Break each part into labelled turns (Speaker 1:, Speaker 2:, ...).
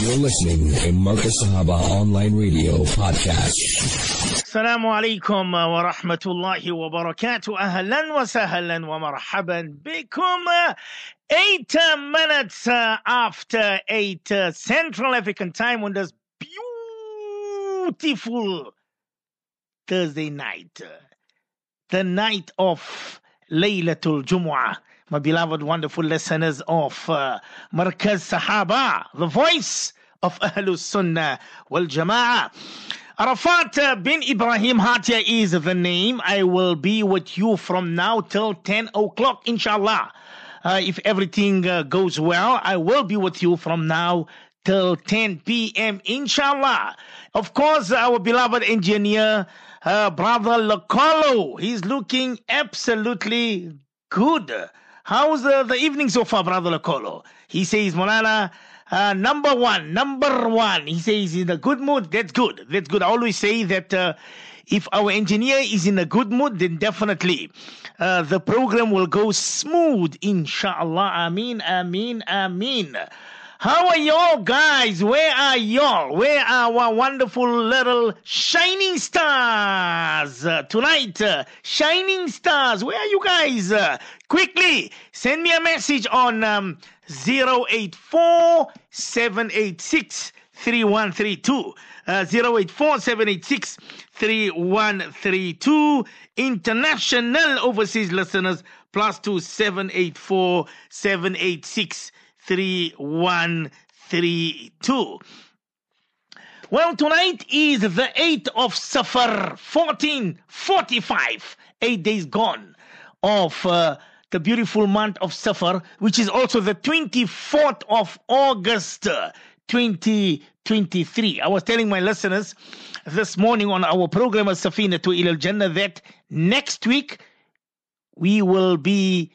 Speaker 1: You're listening to Markaz Sahaba Online Radio Podcast.
Speaker 2: السلام عليكم ورحمة الله وبركاته أهلا وسهلا ومرحبا بكم Eight uh, minutes uh, after eight uh, Central African time on this beautiful Thursday night, the night of Laylatul Jumu'ah. My beloved, wonderful listeners of uh, Markaz Sahaba, the voice of Ahlus Sunnah wal Jama'ah. Arafat bin Ibrahim Hatia is the name. I will be with you from now till 10 o'clock, inshallah. Uh, if everything uh, goes well, I will be with you from now till 10 p.m. inshallah. Of course, our beloved engineer, uh, brother Locolo, he's looking absolutely good. How's the, the evening so far, brother Locolo? He says, Molana, uh, number one, number one. He says in a good mood. That's good. That's good. I always say that uh, if our engineer is in a good mood, then definitely uh, the program will go smooth. Inshallah. Ameen, ameen, ameen. How are y'all guys? Where are y'all? Where are our wonderful little shining stars uh, tonight? Uh, shining stars. Where are you guys? Uh, quickly send me a message on um, 084 786 3132. Uh, 084 3132. International overseas listeners plus two seven eight four seven eight six three one three two. Well, tonight is the 8th of Safar 1445, eight days gone of uh, the beautiful month of Safar, which is also the 24th of August uh, 2023. I was telling my listeners this morning on our program of Safina to Ilal Jannah that next week we will be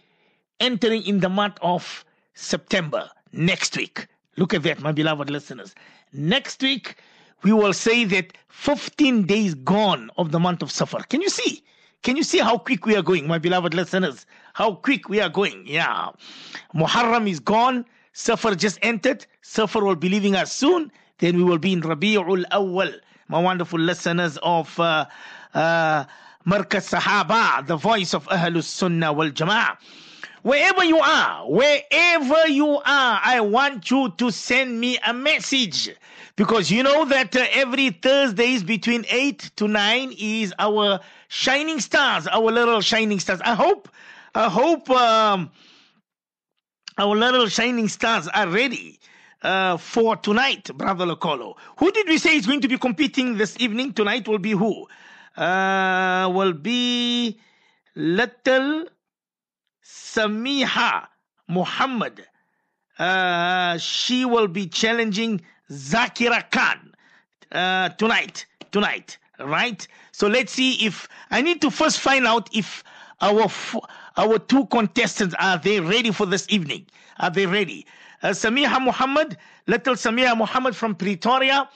Speaker 2: entering in the month of September. Next week. Look at that, my beloved listeners. Next week, we will say that 15 days gone of the month of Safar. Can you see? Can you see how quick we are going, my beloved listeners? How quick we are going. Yeah. Muharram is gone. Safar just entered. Safar will be leaving us soon. Then we will be in Rabi'ul Awwal. My wonderful listeners of uh, uh, Markaz Sahaba, the voice of Ahlus Sunnah wal Jama'ah. Wherever you are, wherever you are, I want you to send me a message because you know that uh, every Thursdays between 8 to 9 is our shining stars, our little shining stars. I hope, I hope um, our little shining stars are ready. Uh, for tonight, Brother Locolo. Who did we say is going to be competing this evening? Tonight will be who? Uh, will be Little Samiha Muhammad. Uh, she will be challenging Zakira Khan uh, tonight. Tonight, right? So let's see if I need to first find out if our our two contestants are they ready for this evening? Are they ready? Uh, Samiha Muhammad, little Samiha Muhammad from Pretoria,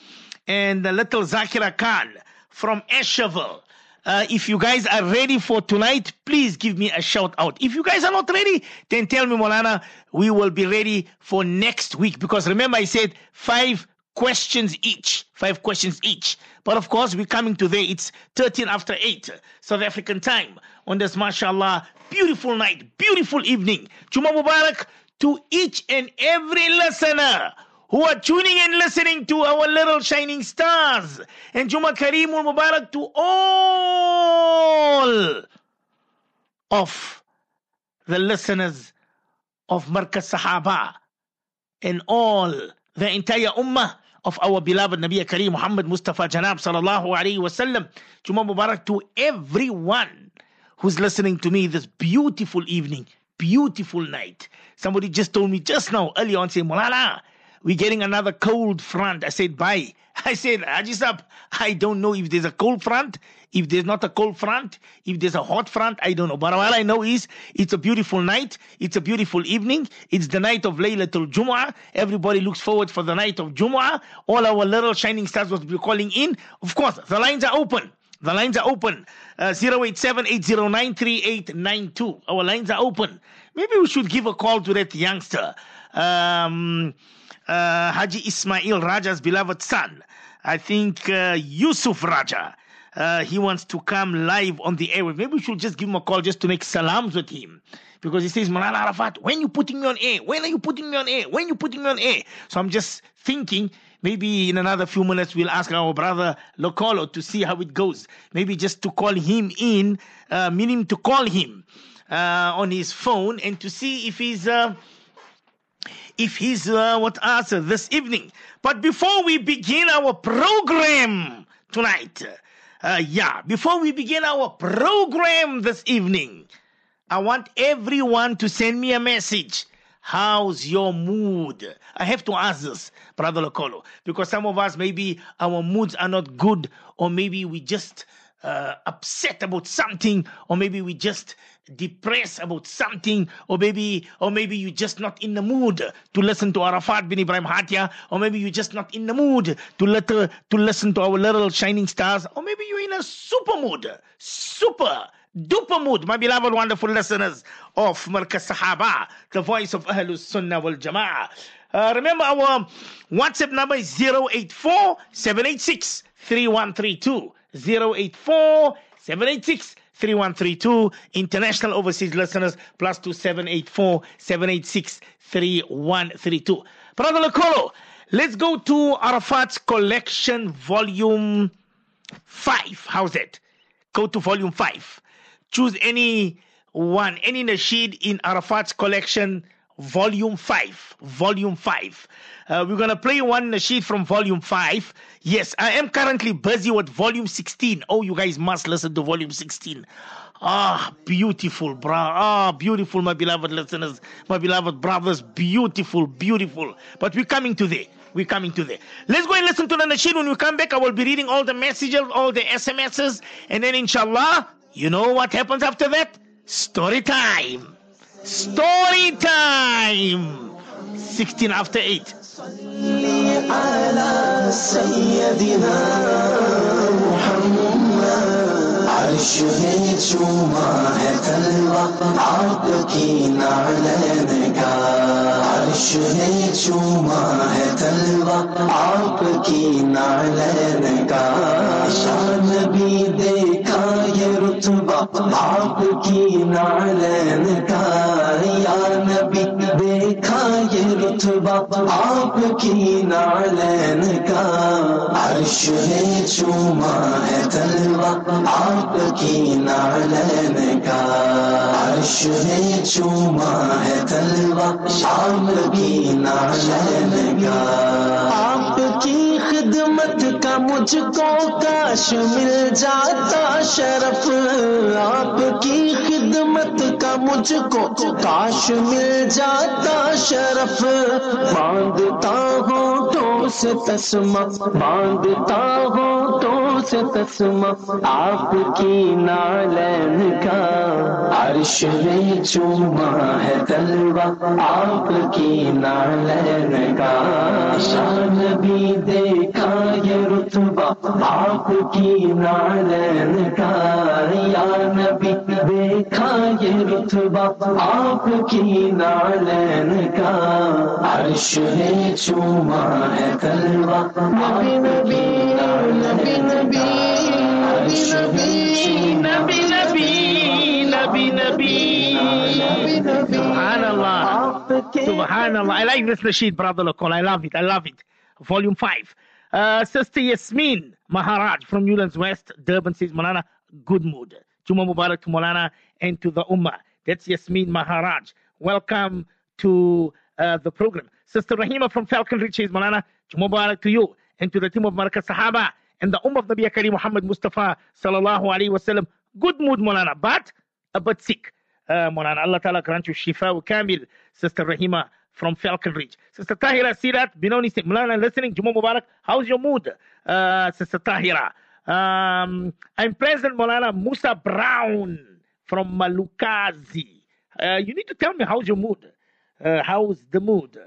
Speaker 2: and little Zakira Khan from Asherville. Uh, if you guys are ready for tonight, please give me a shout out. If you guys are not ready, then tell me, Molana, we will be ready for next week. Because remember, I said five questions each. Five questions each. But of course, we're coming today. It's 13 after 8 South African time on this, mashallah, beautiful night, beautiful evening. Juma Mubarak to each and every listener who are tuning and listening to our little shining stars. And Juma Kareemul Mubarak to all of the listeners of Markaz Sahaba and all the entire ummah of our beloved Nabi Kareem Muhammad Mustafa Janab sallallahu alayhi wasallam. Juma Mubarak to everyone who's listening to me this beautiful evening, beautiful night. Somebody just told me just now, early on, say, Molana, we're getting another cold front. I said, bye. I said, Hajisab, I don't know if there's a cold front, if there's not a cold front, if there's a hot front, I don't know. But all I know is it's a beautiful night, it's a beautiful evening, it's the night of Laylatul Jumu'ah. Everybody looks forward for the night of Jumu'ah. All our little shining stars will be calling in. Of course, the lines are open. The lines are open. Uh, 087 Our lines are open. Maybe we should give a call to that youngster. Um, uh, Haji Ismail Raja's beloved son. I think uh, Yusuf Raja. Uh, he wants to come live on the air. Maybe we should just give him a call just to make salams with him. Because he says, Malala Arafat, when you putting me on air? When are you putting me on air? When you putting me on air? So I'm just thinking maybe in another few minutes we'll ask our brother Lokolo to see how it goes. Maybe just to call him in, uh, meaning to call him uh, on his phone and to see if he's uh, if he's uh, what us this evening. But before we begin our program tonight, uh, yeah, before we begin our program this evening, I want everyone to send me a message. How's your mood? I have to ask this, Brother Lokolo, because some of us maybe our moods are not good, or maybe we just uh, upset about something, or maybe we just depressed about something, or maybe, or maybe you're just not in the mood to listen to Arafat bin Ibrahim Hatia, or maybe you're just not in the mood to let, to listen to our little shining stars, or maybe you're in a super mood, super duper mood, my beloved, wonderful listeners of Markaz Sahaba, the voice of Ahlus Sunnah wal Jama'ah. Uh, remember our WhatsApp number is 084 786 3132. 084 786 3132. International overseas listeners plus 2784 786 3132. Brother Lokolo, let's go to Arafat's collection volume 5. How's that? Go to volume 5. Choose any one, any nasheed in Arafat's collection volume 5 volume 5 uh, we're gonna play one sheet from volume 5 yes i am currently busy with volume 16 oh you guys must listen to volume 16 ah beautiful bro ah beautiful my beloved listeners my beloved brothers. Beautiful beautiful. But we're coming to there. We're coming to there. Let's go and listen to the nasheed. When we come back, I will be reading all the messages, all the SMSs, and then inshallah, you know what happens after that? Story time. Story time 16 after 8
Speaker 3: صلي على سيدنا محمد عرشه جماعة الله عرضكين عليك شو ما الله عرضكين عليك شعر نبي یہ رتبہ آپ کی نالین کا یا نبی، دیکھا یہ رتبہ آپ کی نالین کا۔ عرش ہے چوما ہے تلوا آپ کی نالین کا۔ عرش ہے چوما ہے تلوا آپ کی نالین کا۔ آپ کی خدمت کا مجھ کو کاش مل جاتا شرف، آپ کی خدمت کا مجھ کو کاش مل جاتا شرف۔ باندھتا ہوں تو سے تسمہ، باندھتا ہوں تو روز تسم آپ کی نالین کا عرش میں چوما ہے تلوا آپ کی نالین کا شان بھی دیکھا یہ رتبہ آپ کی نالین کا یا نبی دیکھا یہ رتبہ آپ کی نالین کا عرش میں
Speaker 2: چوما ہے تلوا نبی نبی نبی Nabi, Nabi, Nabi, Nabi. نبي Subhanallah. I like this Nasheed brother Lokolo I love it. I love it. Volume 5 uh, sister Yasmin Maharaj from Newlands West Durban says Malana, good mood. Juma Mubarak to Malana and to the Ummah. That's Yasmin Maharaj. Welcome to uh, the program. Sister Rahima from Falcon Ridge says Malana, Juma Mubarak to you and to the team of Markaz Sahaba and the Ummah of Nabi Karim Muhammad Mustafa sallallahu alaihi wasallam. Good mood, Molana, but a bit sick. Uh, Molana, Allah Ta'ala grant you shifa kamil. Sister Rahima from Falcon Ridge. Sister Tahira Sirat, Benoni Molana, listening, Juma Mubarak, how's your mood? Uh, Sister Tahira. Um, I'm President Molana Musa Brown from Malukazi. Uh, you need to tell me how's your mood? Uh, how's the mood?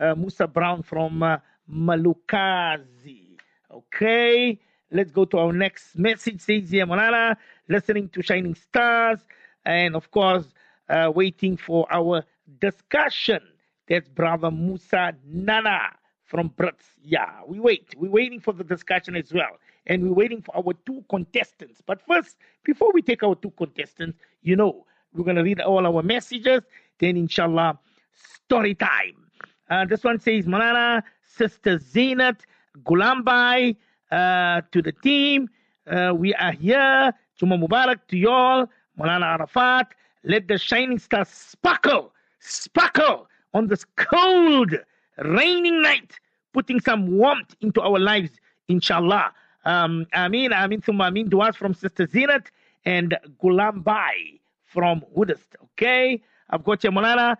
Speaker 2: Uh, Musa Brown from uh, Malukazi. Okay, let's go to our next message. Says Molana, listening to Shining Stars, and of course, uh, waiting for our discussion. That's Brother Musa Nana from Brits. Yeah, we wait. We're waiting for the discussion as well. And we're waiting for our two contestants. But first, before we take our two contestants, you know, we're going to read all our messages. Then, inshallah, story time. Uh, this one says, Malana, Sister Zainat, Gulambai, uh, to the team. Uh, we are here. Juma Mubarak to y'all. Malana Arafat, let the shining star sparkle, sparkle on this cold, raining night, putting some warmth into our lives, inshallah. Um, Ameen, Ameen, Thumma Ameen. Duas from Sister Zinat and Gulam Bai from Woodest. Okay, I've got your Malana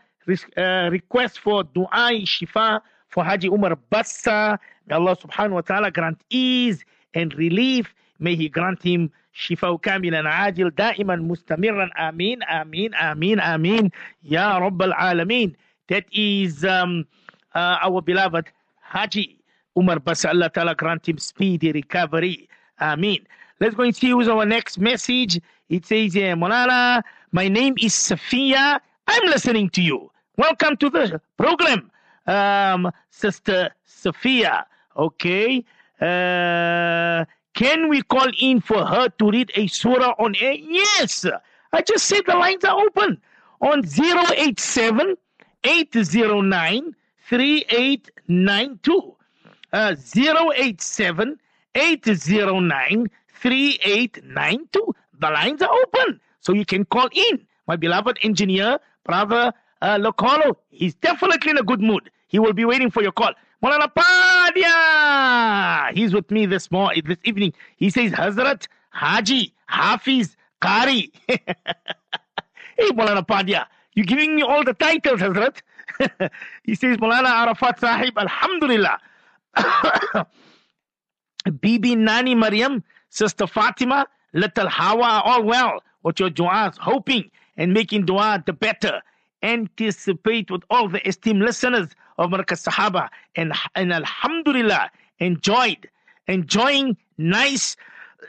Speaker 2: uh, request for dua shifa for Haji Umar Bassa. May Allah subhanahu wa ta'ala grant ease and relief. May He grant him شفاء كاملا عاجل دائما مستمرا آمين آمين آمين آمين يا رب العالمين that is um, uh, our beloved Haji Umar Basa Allah Ta'ala grant him speedy recovery Ameen let's go and see who's our next message it says uh, Molana my name is Safia I'm listening to you welcome to the program um, Sister Sophia. okay uh, can we call in for her to read a surah on air? Yes. I just said the lines are open on 087 809 3892. Uh, 087 809 3892. The lines are open. So you can call in. My beloved engineer, brother uh, he's definitely in a good mood. He will be waiting for your call. Molana Padia. He's with me this morning, this evening. He says, Hazrat, Haji, Hafiz, Qari. hey, Molana Padia, you're giving me all the titles, Hazrat. he says, Molana Arafat Sahib, Alhamdulillah. Bibi Nani Maryam, Sister Fatima, Little Hawa all well with your du'as, hoping and making dua the better. Anticipate with all the esteemed listeners of Markaz Sahaba and, and Alhamdulillah enjoyed, enjoying nice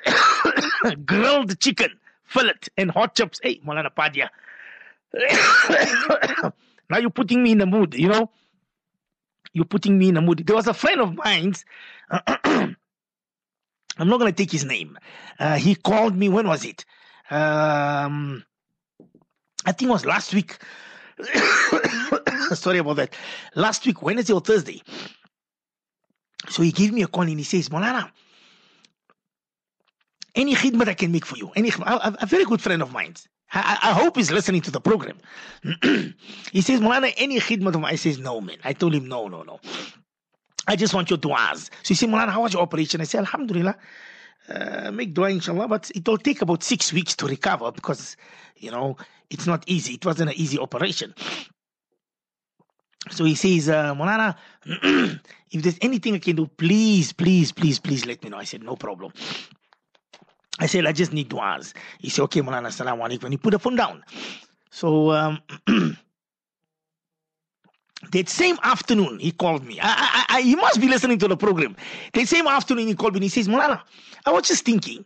Speaker 2: grilled chicken, fillet, and hot chops. Hey, Malana Padia. now you're putting me in the mood, you know? You're putting me in the mood. There was a friend of mine's. I'm not going to take his name. Uh, he called me. When was it? Um, I think it was last week. Sorry about that. Last week, Wednesday or Thursday. So he gave me a call and he says, Molana, any khidmat I can make for you. Any a, a very good friend of mine. I, I, hope he's listening to the program. he says, Molana, any khidmat of mine? I says, no, man. I told him, no, no, no. I just want your du'as. So he said, Molana, how was your operation? I said, Alhamdulillah. Uh, make dua inshallah, but it will take about six weeks to recover because, you know, it's not easy. It wasn't an easy operation. So he says, uh, Molana, if there's anything I can do, please, please, please, please let me know. I said, no problem. I said, I just need du'as. He said, okay, Molana, salam alaikum. And he put the phone down. So um, that same afternoon, he called me. I, I, I, he must be listening to the program. That same afternoon, he called me and he says, Molana, I was just thinking,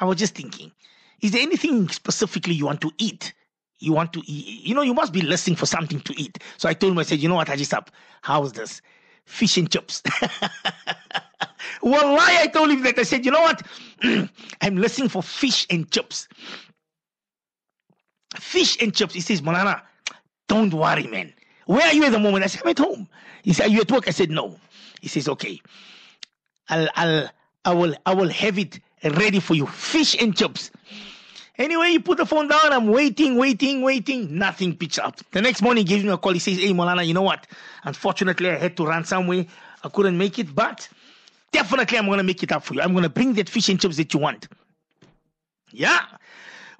Speaker 2: I was just thinking, is there anything specifically you want to eat? you want to eat, you know, you must be listening for something to eat. So I told him, I said, you know what, I just Hajisab, how's this? Fish and chips. Wallahi, I told him that. I said, you know what? I'm listening for fish and chips. Fish and chips. He says, Malana, don't worry, man. Where are you at the moment? I said, I'm at home. He said, Are you at work? I said, No. He says, Okay. I'll I'll I will I will have it ready for you. Fish and chips. Anyway, he put the phone down. I'm waiting, waiting, waiting. Nothing picks up. The next morning, he gives me a call. He says, Hey, Molana, you know what? Unfortunately, I had to run somewhere. I couldn't make it, but definitely I'm going to make it up for you. I'm going to bring that fish and chips that you want. Yeah.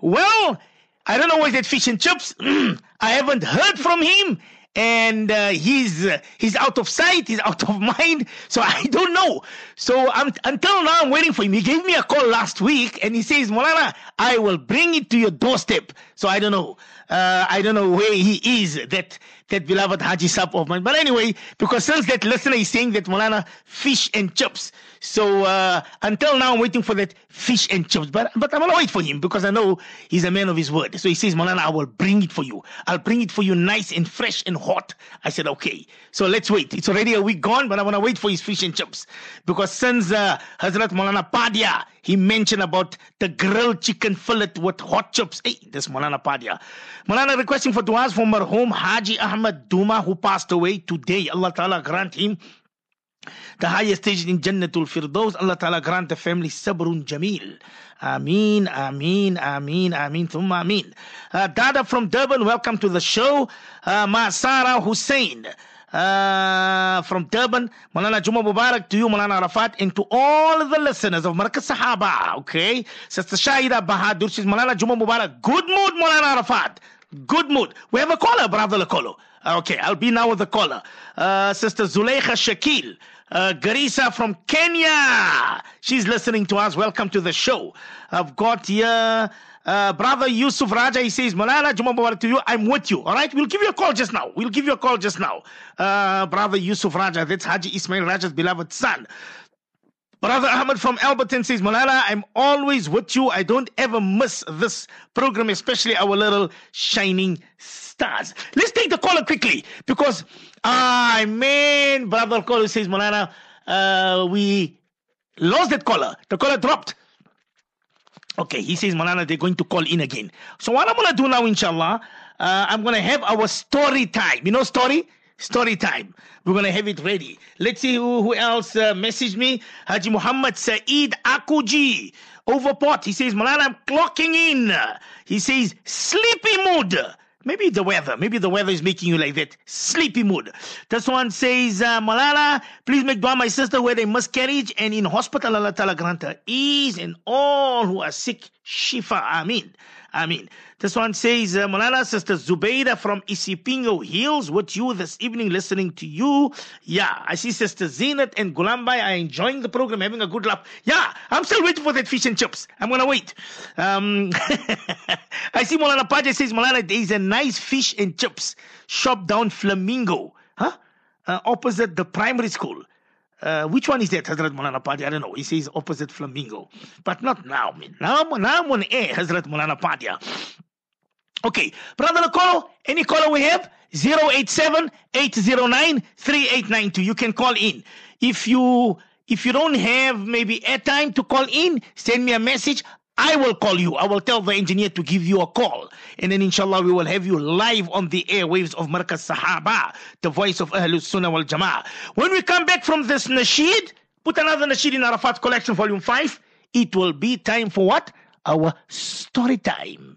Speaker 2: Well, I don't know where's that fish and chips. I haven't heard from him and uh, he's uh, he's out of sight, he's out of mind. So I don't know. So I'm, until now, I'm waiting for him. He gave me a call last week, and he says, "Molana, I will bring it to your doorstep." So I don't know. Uh, I don't know where he is, that that beloved Haji Sap of mine. But anyway, because since that listener is saying that Molana fish and chips, so uh, until now I'm waiting for that fish and chips. But but I'm gonna wait for him because I know he's a man of his word. So he says, Molana, I will bring it for you. I'll bring it for you nice and fresh and hot. I said, okay. So let's wait. It's already a week gone, but I want to wait for his fish and chips because since uh, Hazrat Molana Padia he mentioned about the grilled chicken fillet with hot chips. Hey, this Molana Padia. Molana requesting for du'as for marhum Haji Ahmad Duma who passed away today. Allah Ta'ala grant him the highest stage in Jannatul Firdaus. Allah Ta'ala grant the family sabrun jameel. Ameen, Ameen, Ameen, Ameen, Thumma Ameen. Uh, Dada from Durban, welcome to the show. Uh, Masara Hussein. Uh, from Durban, Malana Juma Mubarak to you, Malana Arafat, and to all the listeners of Markaz Sahaba. Okay, Sister Shahida Bahadur says, Malana Juma Mubarak, good mood, Malana Arafat, good mood. We have a caller, Brother Lakolo. Okay, I'll be now with the caller. Uh, Sister Zuleika Shakil, uh, Garisa from Kenya. She's listening to us. Welcome to the show. I've got here. Uh, brother Yusuf Raja, he says, Malala Juma to you. I'm with you. All right, we'll give you a call just now. We'll give you a call just now. Uh, brother Yusuf Raja, that's Haji Ismail Raja's beloved son. Brother Ahmed from Alberton says, Malala, I'm always with you. I don't ever miss this program, especially our little shining stars. Let's take the caller quickly because, I mean, Brother caller says, Malala, uh, we lost that caller. The caller dropped. Okay, he says, Malana, they're going to call in again. So what I'm going to do now, inshallah, uh, I'm going to have our story time. You know story? Story time. We're going to have it ready. Let's see who, who else uh, messaged me. Haji Muhammad Saeed Akuji. Overport. He says, Malana, I'm clocking in. He says, sleepy mood. Maybe the weather. Maybe the weather is making you like that. Sleepy mood. This one says, uh, Malala, please make dua my sister had a miscarriage and in hospital. Allah Ta'ala grant her ease and all who are sick, shifa. Amin. Amin. This one says, uh, Malala, sister Zubaida from Isipingo Hills with you this evening, listening to you. Yeah, I see sister Zenat and Gulambai are enjoying the program, having a good laugh. Yeah, I'm still waiting for that fish and chips. I'm to wait. Um, I see Malala Padia says, Malala, there is a nice fish and chips shop down Flamingo, huh? Uh, opposite the primary school. Uh, which one is that, Hazrat Mulana Padia? I don't know. He says opposite Flamingo. But not now, man. Now, now I'm on air, Hazrat Mulana Padia. Okay, Brother Nakolo, any caller we have? 087-809-3892. You can call in. If you if you don't have maybe a time to call in, send me a message. I will call you. I will tell the engineer to give you a call. And then inshallah we will have you live on the airwaves of Markaz Sahaba, the voice of Ahlus Sunnah wal Jama'ah. When we come back from this nasheed, put another nasheed in Arafat Collection Volume 5. It will be time for what? Our story time.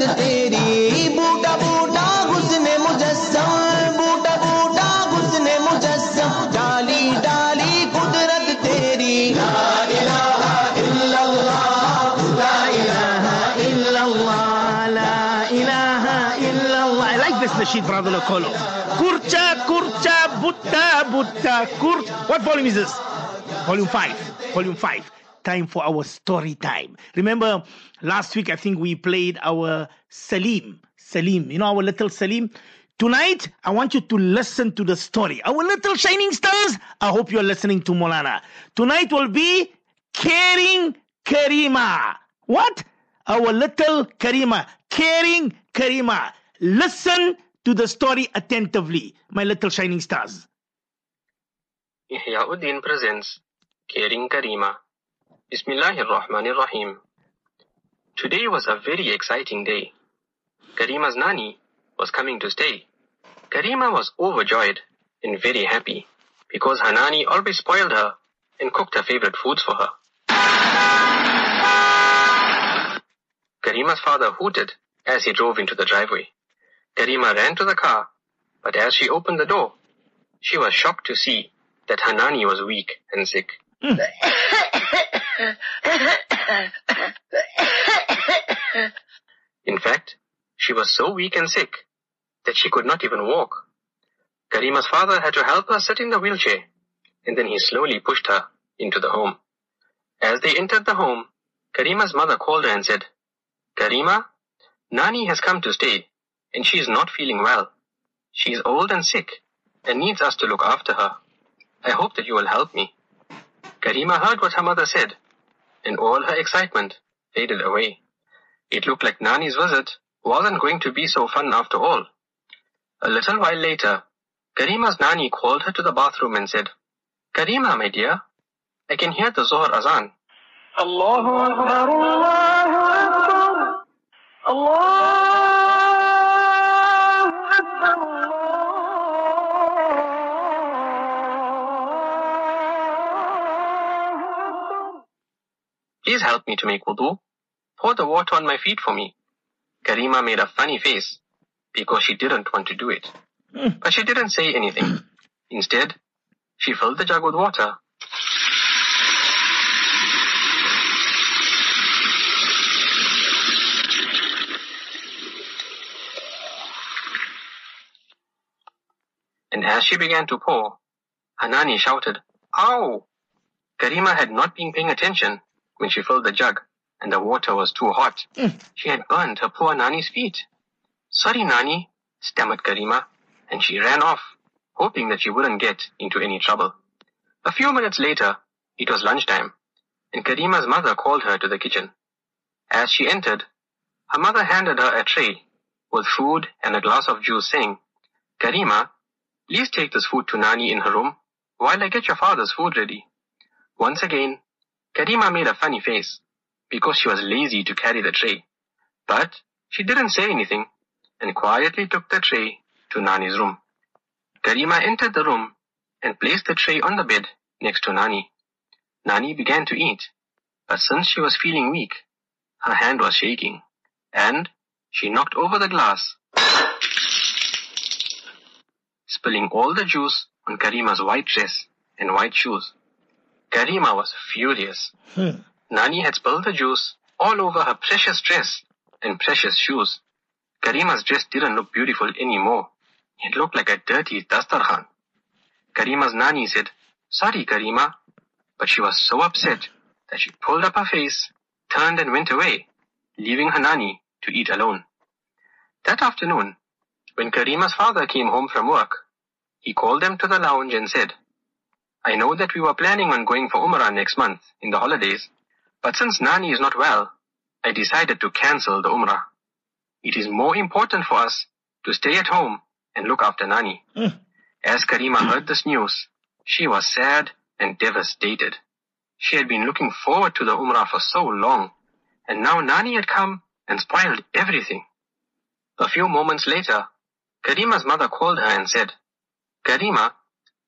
Speaker 4: तेरी बूटा बूटा मुजस्सम बूटा बूटा मुजस्सम डाली डाली कुदरत तेरी I
Speaker 2: like this Nasheed Brother Lokolo Kurcha kurcha butta butta Kur. What volume is this? Volume 5 Volume 5 Time for our story time. Remember, last week I think we played our Salim. Salim. You know our little Salim? Tonight, I want you to listen to the story. Our little shining stars, I hope you're listening to Molana. Tonight will be Caring Karima. What? Our little Karima. Caring Karima. Listen to the story attentively, my little shining stars.
Speaker 5: Ihyauddin presents Caring Karima. Bismillahir Rahmanir Rahim. Today was a very exciting day. Karima's nani was coming to stay. Karima was overjoyed and very happy because her nani always spoiled her and cooked her favorite foods for her. Karima's father hooted as he drove into the driveway. Karima ran to the car, but as she opened the door, she was shocked to see that her nani was weak and sick. Hmm. In fact, she was so weak and sick that she could not even walk. Karima's father had to help her sit in the wheelchair, and then he slowly pushed her into the home. As they entered the home, Karima's mother called her and said, Karima, Nani has come to stay, and she is not feeling well. She is old and sick, and needs us to look after her. I hope that you will help me. Karima heard what her mother said, and all her excitement faded away. It looked like Nani's visit wasn't going to be so fun after all. A little while later, Karima's Nani called her to the bathroom and said, Karima, my dear, I can hear the Zohar Azan.
Speaker 6: Allahu Akbar, Allahu Akbar, Allah
Speaker 5: Please help me to make wudu. Pour the water on my feet for me. Karima made a funny face because she didn't want to do it. Hmm. But she didn't say anything. Instead, she filled the jug with water. And as she began to pour, Hanani shouted, Ow! Karima had not been paying attention when she filled the jug and the water was too hot. Mm. She had burned her poor Nani's feet. Sorry, Nani, stammered Karima, and she ran off, hoping that she wouldn't get into any trouble. A few minutes later, it was lunchtime, and Karima's mother called her to the kitchen. As she entered, her mother handed her a tray with food and a glass of juice, saying, Karima, please take this food to Nani in her room while I get your father's food ready. Once again, Karima made a funny face because she was lazy to carry the tray. But she didn't say anything and quietly took the tray to Nani's room. Karima entered the room and placed the tray on the bed next to Nani. Nani began to eat, but since she was feeling weak, her hand was shaking, and she knocked over the glass, spilling all the juice on Karima's white dress and white shoes. Karima was furious. Hmm. Nani had spilled the juice all over her precious dress and precious shoes. Karima's dress didn't look beautiful anymore. It looked like a dirty dastarkhan. Karima's Nani said, Sorry, Karima. But she was so upset that she pulled up her face, turned and went away, leaving her Nani to eat alone. That afternoon, when Karima's father came home from work, he called them to the lounge and said, I know that we were planning on going for Umrah next month in the holidays, but since Nani is not well, I decided to cancel the Umrah. It is more important for us to stay at home and look after Nani. Hmm. As Karima heard this news, she was sad and devastated. She had been looking forward to the Umrah for so long, and now Nani had come and spoiled everything. A few moments later, Karima's mother called her and said, Karima,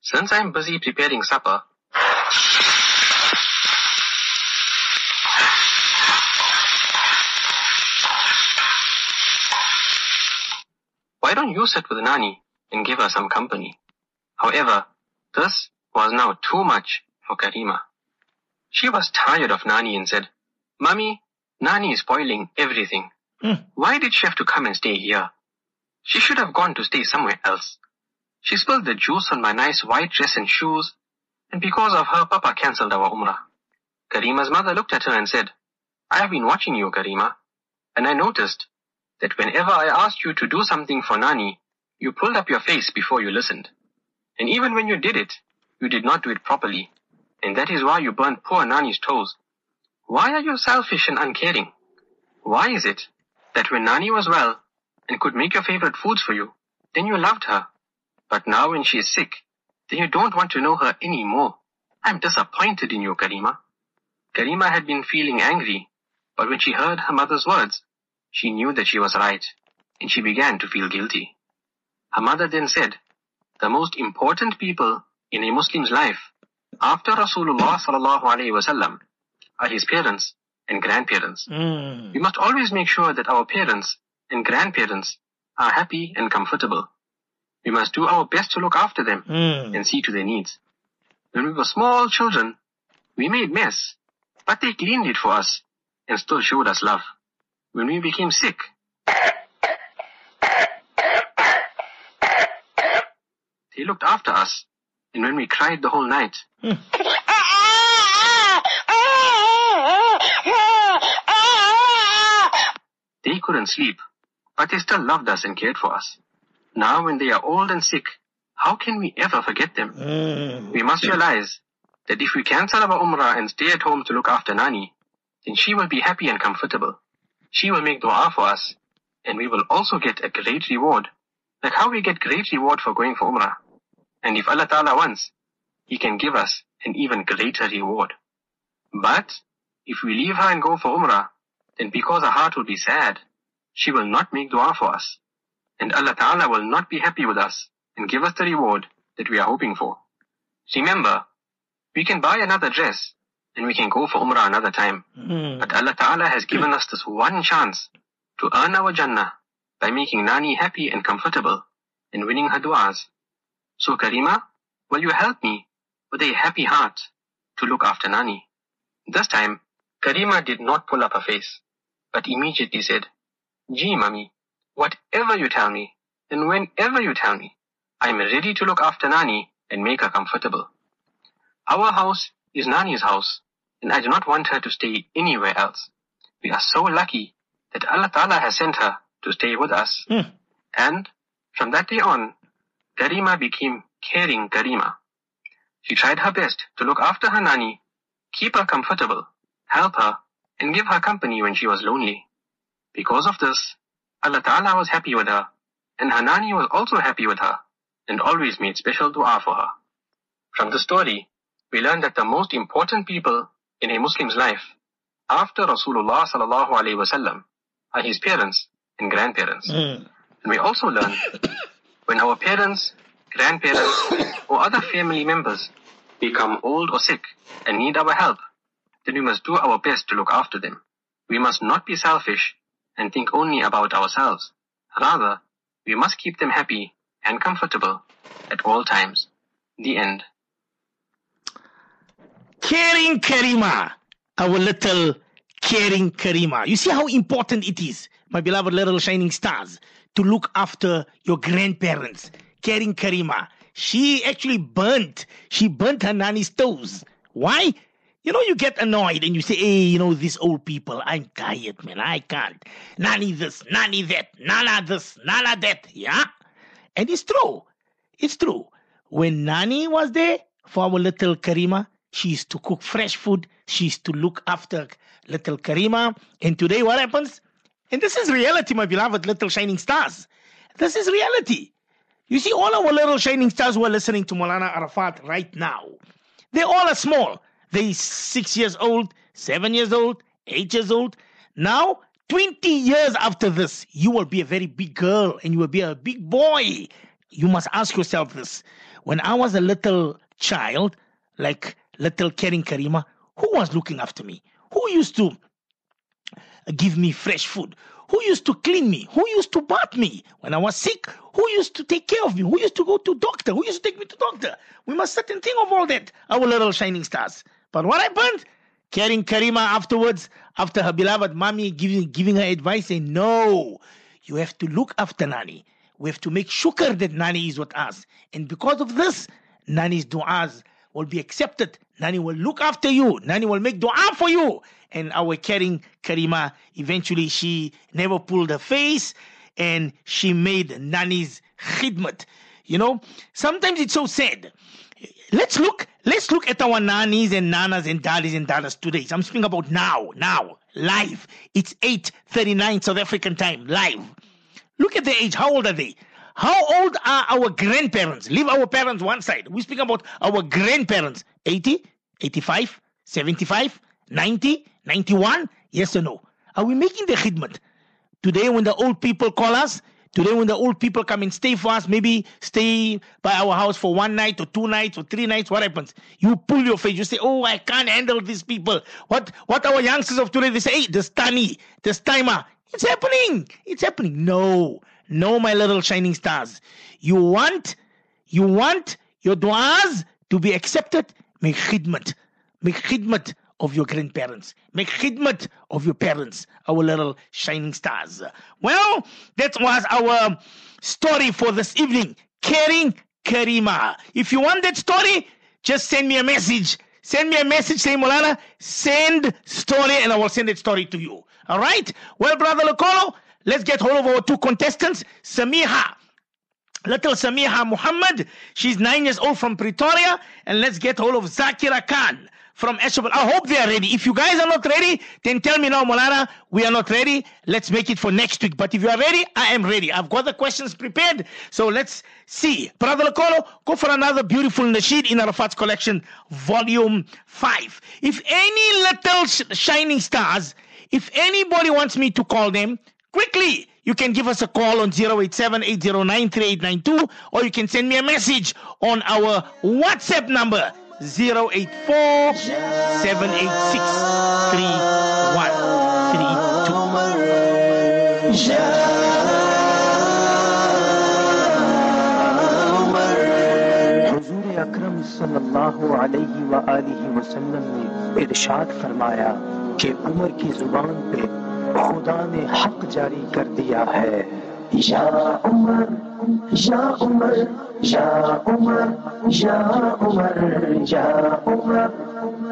Speaker 5: since I'm busy preparing supper, why don't you sit with Nani and give her some company? However, this was now too much for Karima. She was tired of Nani and said, Mummy, Nani is spoiling everything. Hmm. Why did she have to come and stay here? She should have gone to stay somewhere else. She spilled the juice on my nice white dress and shoes, and because of her, Papa cancelled our Umrah. Karima's mother looked at her and said, I have been watching you, Karima, and I noticed that whenever I asked you to do something for Nani, you pulled up your face before you listened. And even when you did it, you did not do it properly, and that is why you burnt poor Nani's toes. Why are you selfish and uncaring? Why is it that when Nani was well and could make your favorite foods for you, then you loved her? But now when she is sick, then you don't want to know her anymore. I'm disappointed in you, Karima. Karima had been feeling angry, but when she heard her mother's words, she knew that she was right, and she began to feel guilty. Her mother then said, the most important people in a Muslim's life after Rasulullah sallallahu alaihi wasallam are his parents and grandparents.
Speaker 2: Mm.
Speaker 5: We must always make sure that our parents and grandparents are happy and comfortable. We must do our best to look after them
Speaker 2: Mm.
Speaker 5: and see to their needs. When we were small children, we made mess, but they cleaned it for us and still showed us love. When we became sick, they looked after us, and when we cried the whole night, they couldn't sleep, but they still loved us and cared for us. Now when they are old and sick, how can we ever forget them?
Speaker 2: Mm.
Speaker 5: We must realize that if we cancel our Umrah and stay at home to look after Nani, then she will be happy and comfortable. She will make dua for us, and we will also get a great reward, like how we get great reward for going for Umrah. And if Allah Ta'ala wants, He can give us an even greater reward. But, if we leave her and go for Umrah, then because her heart will be sad, she will not make dua for us. And Allah Ta'ala will not be happy with us and give us the reward that we are hoping for. Remember, we can buy another dress and we can go for Umrah another time.
Speaker 2: Mm.
Speaker 5: But Allah Ta'ala has given us this one chance to earn our Jannah by making Nani happy and comfortable and winning her du'as. So Karima, will you help me with a happy heart to look after Nani? This time, Karima did not pull up her face, but immediately said, Gee, mummy, whatever you tell me, and whenever you tell me, I'm ready to look after Nani and make her comfortable. Our house is Nani's house, and I do not want her to stay anywhere else. We are so lucky that Allah Ta'ala has sent her to stay with us.
Speaker 2: Mm.
Speaker 5: And from that day on, Karima became caring Karima. She tried her best to look after her Nani, keep her comfortable, help her, and give her company when she was lonely. Because of this, Allah Ta'ala was happy with her, and her Nani was also happy with her, and always made special dua for her. From the story, we learn that the most important people in a Muslim's life after Rasulullah sallallahu alaihi wasallam are his parents and grandparents.
Speaker 2: Mm.
Speaker 5: And we also learn when our parents, grandparents, or other family members become old or sick and need our help, then we must do our best to look after them. We must not be selfish and think only about ourselves. Rather, we must keep them happy and comfortable at all times. The end.
Speaker 2: Caring Karima, our little caring Karima. You see how important it is, my beloved little shining stars, to look after your grandparents. Caring Karima. She actually burnt, she burnt her nanny's toes. Why? You know, you get annoyed and you say, hey, you know, these old people, I'm tired, man. I can't. Nanny this, nanny that, nana this, nana that. Yeah? And it's true. It's true. When Nani was there for our little Karima, she used to cook fresh food. She used to look after little Karima. And today, what happens? And this is reality, my beloved little shining stars. This is reality. You see, all our little shining stars who are listening to Molana Arafat right now, they all are small. They six years old, seven years old, eight years old. Now, 20 years after this, you will be a very big girl and you will be a big boy. You must ask yourself this. When I was a little child, like little caring Karima, who was looking after me? Who used to give me fresh food? Who used to clean me? Who used to bath me when I was sick? Who used to take care of me? Who used to go to doctor? Who used to take me to doctor? We must sit and think of all that, our little shining stars. But what happened? Caring Karima afterwards, after her beloved mommy giving, giving her advice, saying, No, you have to look after Nani. we have to make shukr that Nani is with us. And because of this, Nani's du'as will be accepted. Nani will look after you. Nani will make dua for you. And our caring Karima, eventually she never pulled her face and she made Nani's khidmat. You know, sometimes it's so sad. Let's look, let's look at our nannies and nanas and daddies and dadas today. I'm speaking about now, now, live. It's 8.39 South African time, live. Look at the age. How old are they? How old are our grandparents? Leave our parents one side. We speak about our grandparents. 80, 85, 75, 90, 91? Yes or no? Are we making the khidmat? Today, when the old people call us, today, when the old people come and stay for us, maybe stay by our house for one night or two nights or three nights, what happens? You pull your face. You say, Oh, I can't handle these people. What what our youngsters of today, they say, Hey, this tani, this timer. It's happening. It's happening. No, no, my little shining stars. You want, you want your du'as to be accepted. Make khidmat. Make khidmat of your grandparents. Make khidmat of your parents, our little shining stars. Well, that was our story for this evening. Caring Karima. If you want that story, just send me a message. Send me a message saying, Molana, send story, and I will send that story to you. All right? Well, Brother Lokolo, let's get hold of our two contestants. Samiha. Little Samiha Muhammad, she's nine years old from Pretoria, and let's get hold of Zakira Khan from Asherville. I hope they are ready. If you guys are not ready, then tell me now, Molana, we are not ready. Let's make it for next week. But if you are ready, I am ready. I've got the questions prepared. So let's see. Brother Lokolo, go for another beautiful Nasheed in Arafat's collection, volume 5. If any little sh- shining stars, if anybody wants me to call them, quickly, you can give us a call on 087-809-3892 or you can send me a message on our WhatsApp number 084 786
Speaker 3: حضور اکرم صلی اللہ علیہ وآلہ وسلم نے ارشاد فرمایا کہ عمر کی زبان پہ خدا نے حق جاری کر دیا ہے۔ عمر! یا عمر یا عمر یا عمر یا عمر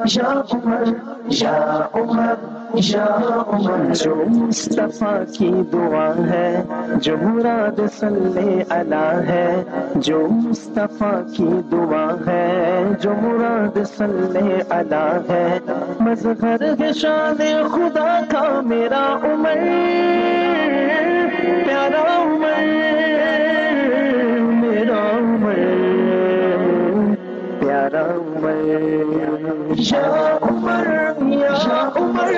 Speaker 3: یا عمر یا عمر یا عمر. جو مصطفیٰ کی دعا ہے، جو مراد صلی اللہ ہے، جو مصطفیٰ کی دعا ہے، جو مراد صلی اللہ ہے۔ مظہر ہے شان خدا کا میرا عمر۔ يا عمر يا عمر يا عمر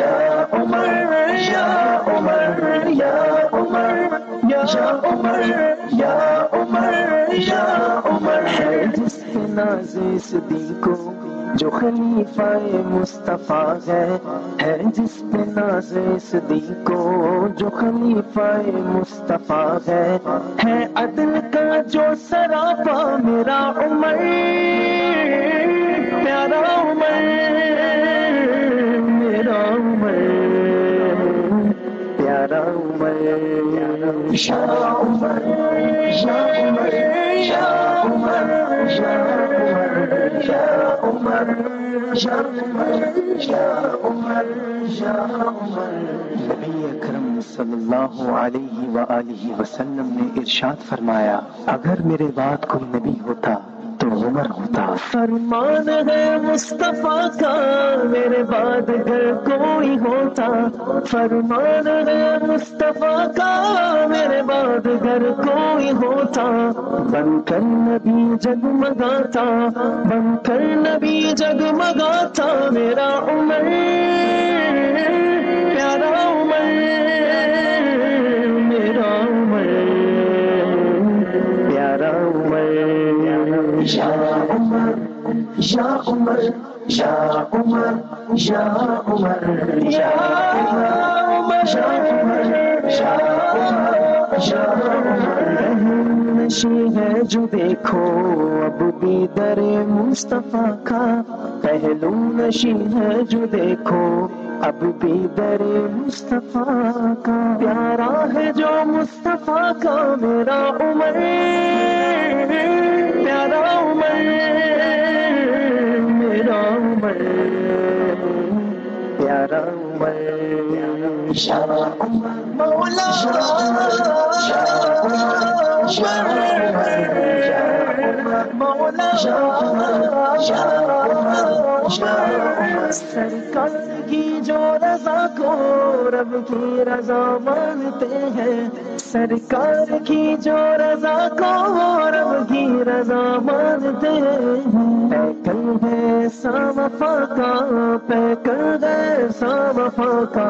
Speaker 3: يا عمر يا عمر يا عمر يا عمر يا عمر يا عمر حادث عزيز دينكم جو خلیفہ مصطفیٰ ہے ہے جس پہ ناز اس دی کو، جو خلیفہ مصطفیٰ ہے ہے عدل کا جو سرابا میرا عمر، پیارا عمر، میرا عمر۔ عمر يا عمر يا عمر يا عمر يا عمر يا عمر يا عمر يا عمر يا عمر نبی اکرم صلی اللہ علیہ وآلہ وسلم نے ارشاد فرمایا اگر میرے بعد کوئی نبی ہوتا تو عمر ہوتا۔ فرمان ہے مصطفیٰ کا، میرے بعد گھر کوئی ہوتا۔ فرمان ہے مصطفیٰ کا، میرے بعد گھر کوئی ہوتا۔ بن کر نبی جگمگاتا، بن کر نبی جگمگاتا۔ میرا عمر، پیارا عمر، میرا عمر، پیارا عمر۔ یا عمر یا عمر یا عمر یا عمر یا عمر یا عمر یا عمر یا عمر نشی ہے جو دیکھو اب بھی در مصطفیٰ کا پہلو نشی ہے جو دیکھو اب بھی در مصطفیٰ کا پیارا ہے جو مصطفیٰ کا میرا عمر پیارا عمر میرا عمر پیارا عمر مولا مولا سرکار کی جو رضا کو رب کی رضا مانتے ہیں سرکار کی جو رضا کو وہ رب کی رضا مانتے ہیں۔ کل ہے سام پاکا پیکل ہے سام پاکا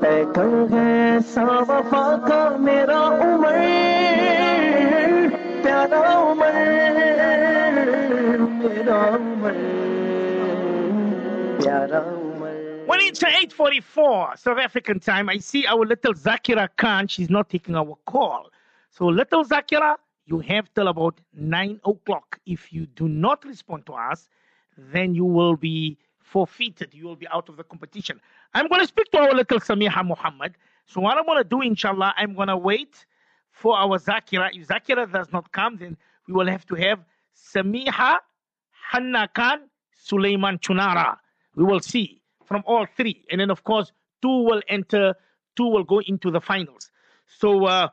Speaker 3: پیکل ہے سام پاکا میرا عمر، پیارا عمر، میرا عمر،
Speaker 2: پیارا it's 8.44 South African time, I see our little Zakira Khan. She's not taking our call. So, little Zakira, you have till about 9 o'clock. If you do not respond to us, then you will be forfeited. You will be out of the competition. I'm going to speak to our little Samiha Muhammad. So, what I'm going to do, inshallah, I'm going to wait for our Zakira. If Zakira does not come, then we will have to have Samiha, Hanna Khan, Suleiman Chunara. We will see from all three. And then, of course, two will enter, two will go into the finals. So uh,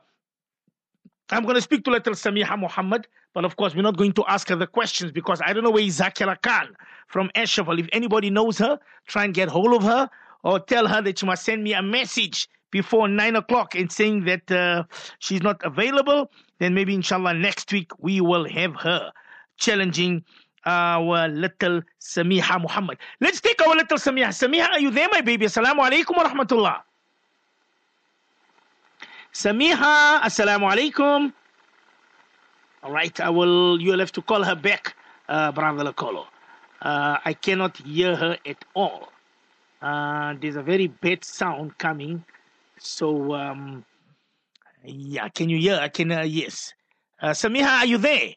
Speaker 2: I'm going to speak to little Samiha Muhammad, but of course, we're not going to ask her the questions because I don't know where Zakira Khan from Asherville. If anybody knows her, try and get hold of her or tell her that she must send me a message before nine o'clock and saying that uh, she's not available. Then maybe, inshallah, next week we will have her challenging our little Samiha Muhammad. Let's take our little Samiha. Samiha, are you there, my baby? Assalamu alaikum wa rahmatullah. Samiha, assalamu alaikum. All right, I will. You'll have to call her back, uh, Brother Lokolo. Uh, I cannot hear her at all. Uh, there's a very bad sound coming. So, um, yeah, can you hear? I can. Uh, yes. Uh, Samiha, are you there?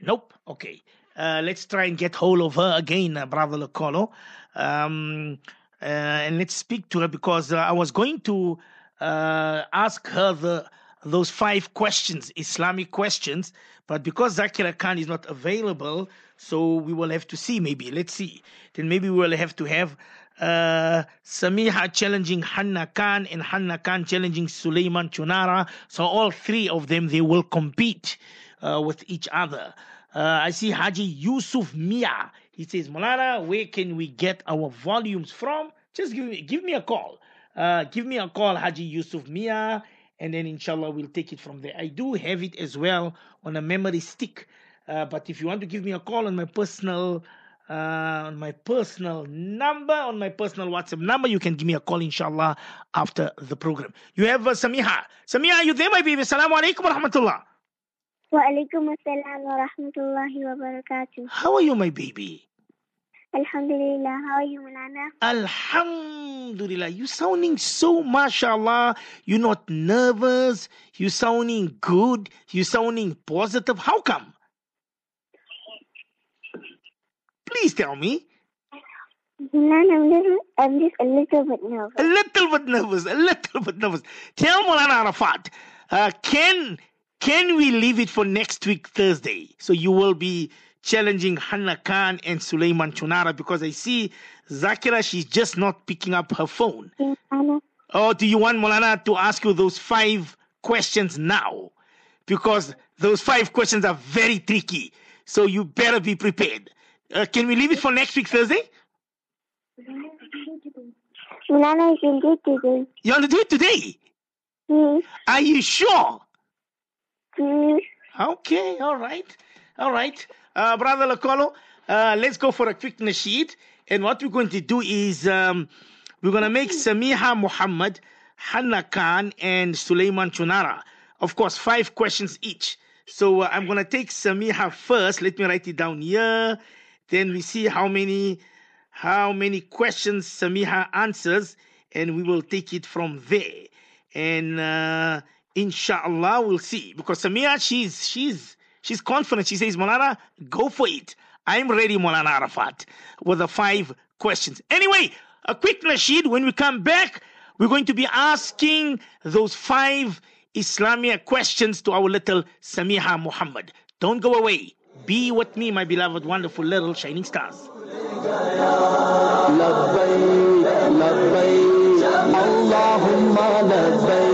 Speaker 2: Nope. Okay. Uh, let's try and get hold of her again, uh, Brother Lokolo. Um, uh, and let's speak to her because uh, I was going to ask her the those five questions, Islamic questions, but because Zakira Khan is not available, so we will have to see maybe. Let's see. Then maybe we will have to have uh, Samiha challenging Hanna Khan and Hanna Khan challenging Suleiman Chunara. So all three of them, they will compete uh, with each other. Uh, I see Haji Yusuf Mia. He says, Malana, where can we get our volumes from? Just give me, give me a call. Uh, give me a call, Haji Yusuf Mia, and then inshallah we'll take it from there. I do have it as well on a memory stick. Uh, but if you want to give me a call on my personal uh, on my personal number, on my personal WhatsApp number, you can give me a call, inshallah, after the program. You have uh, Samiha. Samiha, you there, my baby? Assalamu alaikum wa rahmatullah.
Speaker 7: Walaikum assalam wa rahmatullahi wa barakatuh.
Speaker 2: How are you, my baby?
Speaker 7: Alhamdulillah. How are you, Mulana?
Speaker 2: Alhamdulillah. You sounding so, mashallah. You're not nervous. You sounding good. You sounding positive. How come? Please tell me.
Speaker 7: Mulana, I'm, little, I'm just a little bit nervous.
Speaker 2: A little bit nervous. A little bit nervous. Tell Mulana Arafat, uh, can can we leave it for next week Thursday? So you will be challenging Hanna Khan and Suleiman Chunara because I see Zakira, she's just not picking up her phone. Or do you want Molana to ask you those five questions now? Because those five questions are very tricky. So you better be prepared. Uh, can we leave it for next week Thursday?
Speaker 7: Mulana, you can do it today.
Speaker 2: You want to do it today?
Speaker 7: Please,
Speaker 2: Are you sure?
Speaker 7: Please.
Speaker 2: Okay, all right. All right. Uh, Brother Lokolo, uh, let's go for a quick nasheed. And what we're going to do is um, we're going to make Samiha Muhammad, Hanna Khan, and Suleiman Chunara. Of course, five questions each. So uh, I'm going to take Samiha first. Let me write it down here. Then we see how many how many questions Samiha answers, and we will take it from there. And uh, inshallah, we'll see. Because Samiha, she's she's she's confident. She says, Molana, go for it. I'm ready, Molana Arafat, with the five questions. Anyway, a quick nasheed. When we come back, we're going to be asking those five Islamic questions to our little Samiha Muhammad. Don't go away. Be with me, my beloved, wonderful little shining stars.
Speaker 4: لبيك لبيك اللهم لبيك إن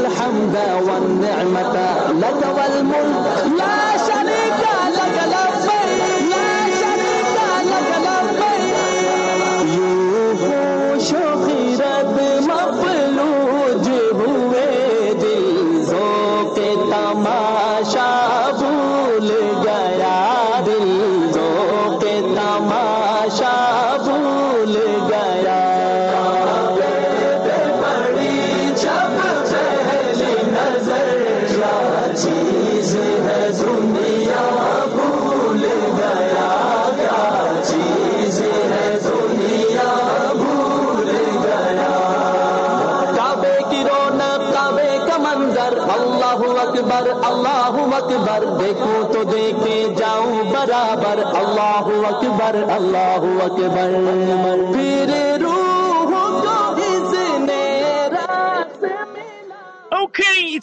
Speaker 4: الحمد والنعمة لك والملك لا شريك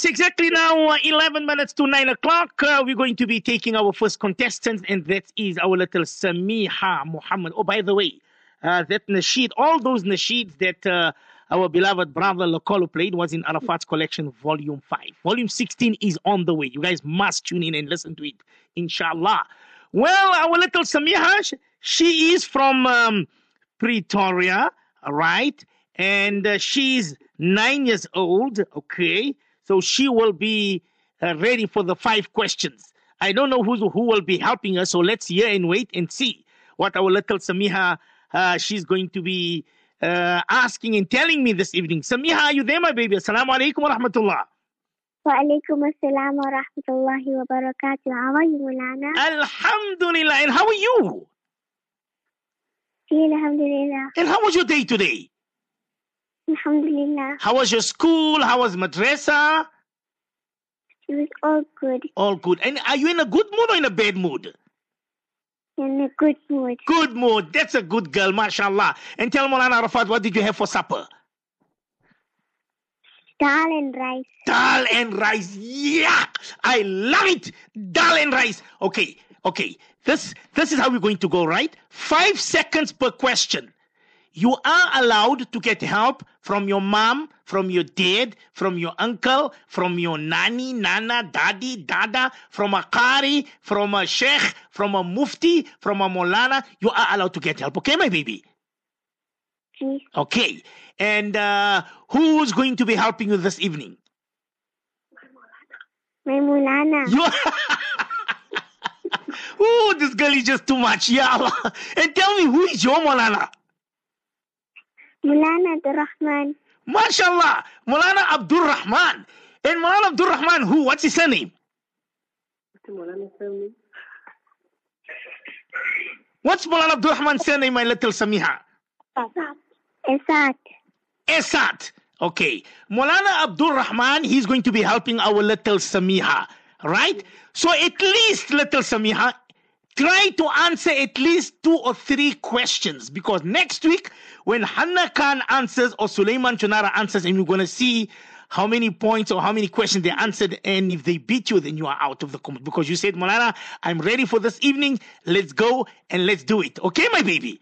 Speaker 2: exactly now uh, 11 minutes to 9 o'clock. Uh, we're going to be taking our first contestant, and that is our little Samiha Muhammad. Oh, by the way, uh, that nasheed, all those nasheeds that uh, our beloved brother Lokolo played was in Arafat's collection, volume 5. Volume 16 is on the way. You guys must tune in and listen to it, inshallah. Well, our little Samiha, she is from um, Pretoria, right? And uh, she's nine years old, okay? So she will be uh, ready for the five questions. I don't know who's, who will be helping us, so let's hear and wait and see what our little Samiha, uh, she's going to be uh, asking and telling me this evening. Samiha, are you there, my baby? Assalamu alaikum wa rahmatullah.
Speaker 7: وعليكم السلام ورحمة الله وبركاته How are you Maulana?
Speaker 2: Alhamdulillah. And how are you?
Speaker 7: الحمد لله
Speaker 2: And how was your day today?
Speaker 7: Alhamdulillah.
Speaker 2: How was your school? How was madrasa?
Speaker 7: It was all good.
Speaker 2: All good. And are you in a good mood or in a bad mood?
Speaker 7: In a good mood.
Speaker 2: Good mood. That's a good girl, mashallah. And tell Molana Rafat, what did you have for supper?
Speaker 7: Dal and rice.
Speaker 2: Dal and rice. Yeah, I love it. Dal and rice. Okay, okay. This this is how we're going to go, right? Five seconds per question you are allowed to get help from your mom, from your dad, from your uncle, from your nanny, nana, daddy, dada, from a qari, from a sheikh, from a mufti, from a molana. You are allowed to get help. Okay, my baby?
Speaker 7: Okay.
Speaker 2: Okay. And uh, who's going to be helping you this evening?
Speaker 7: My molana.
Speaker 2: My molana. Oh, this girl is just too much. Yeah, Allah. And tell me, who is your molana?
Speaker 7: Mulana Abdul Rahman.
Speaker 2: MashaAllah, Mulana Abdul Rahman. And Mulana Abdul Rahman, who? What's his surname? What's Mulana Abdul Rahman's surname, my little Samiha?
Speaker 7: Esat.
Speaker 2: Esat. Okay. Mulana Abdul Rahman, he's going to be helping our little Samiha, right? So at least, little Samiha, try to answer at least two or three questions because next week, when Hanna Khan answers or Suleiman Chunara answers, and we're going to see how many points or how many questions they answered, and if they beat you, then you are out of the comment because you said, Molana, I'm ready for this evening. Let's go and let's do it. Okay, my baby?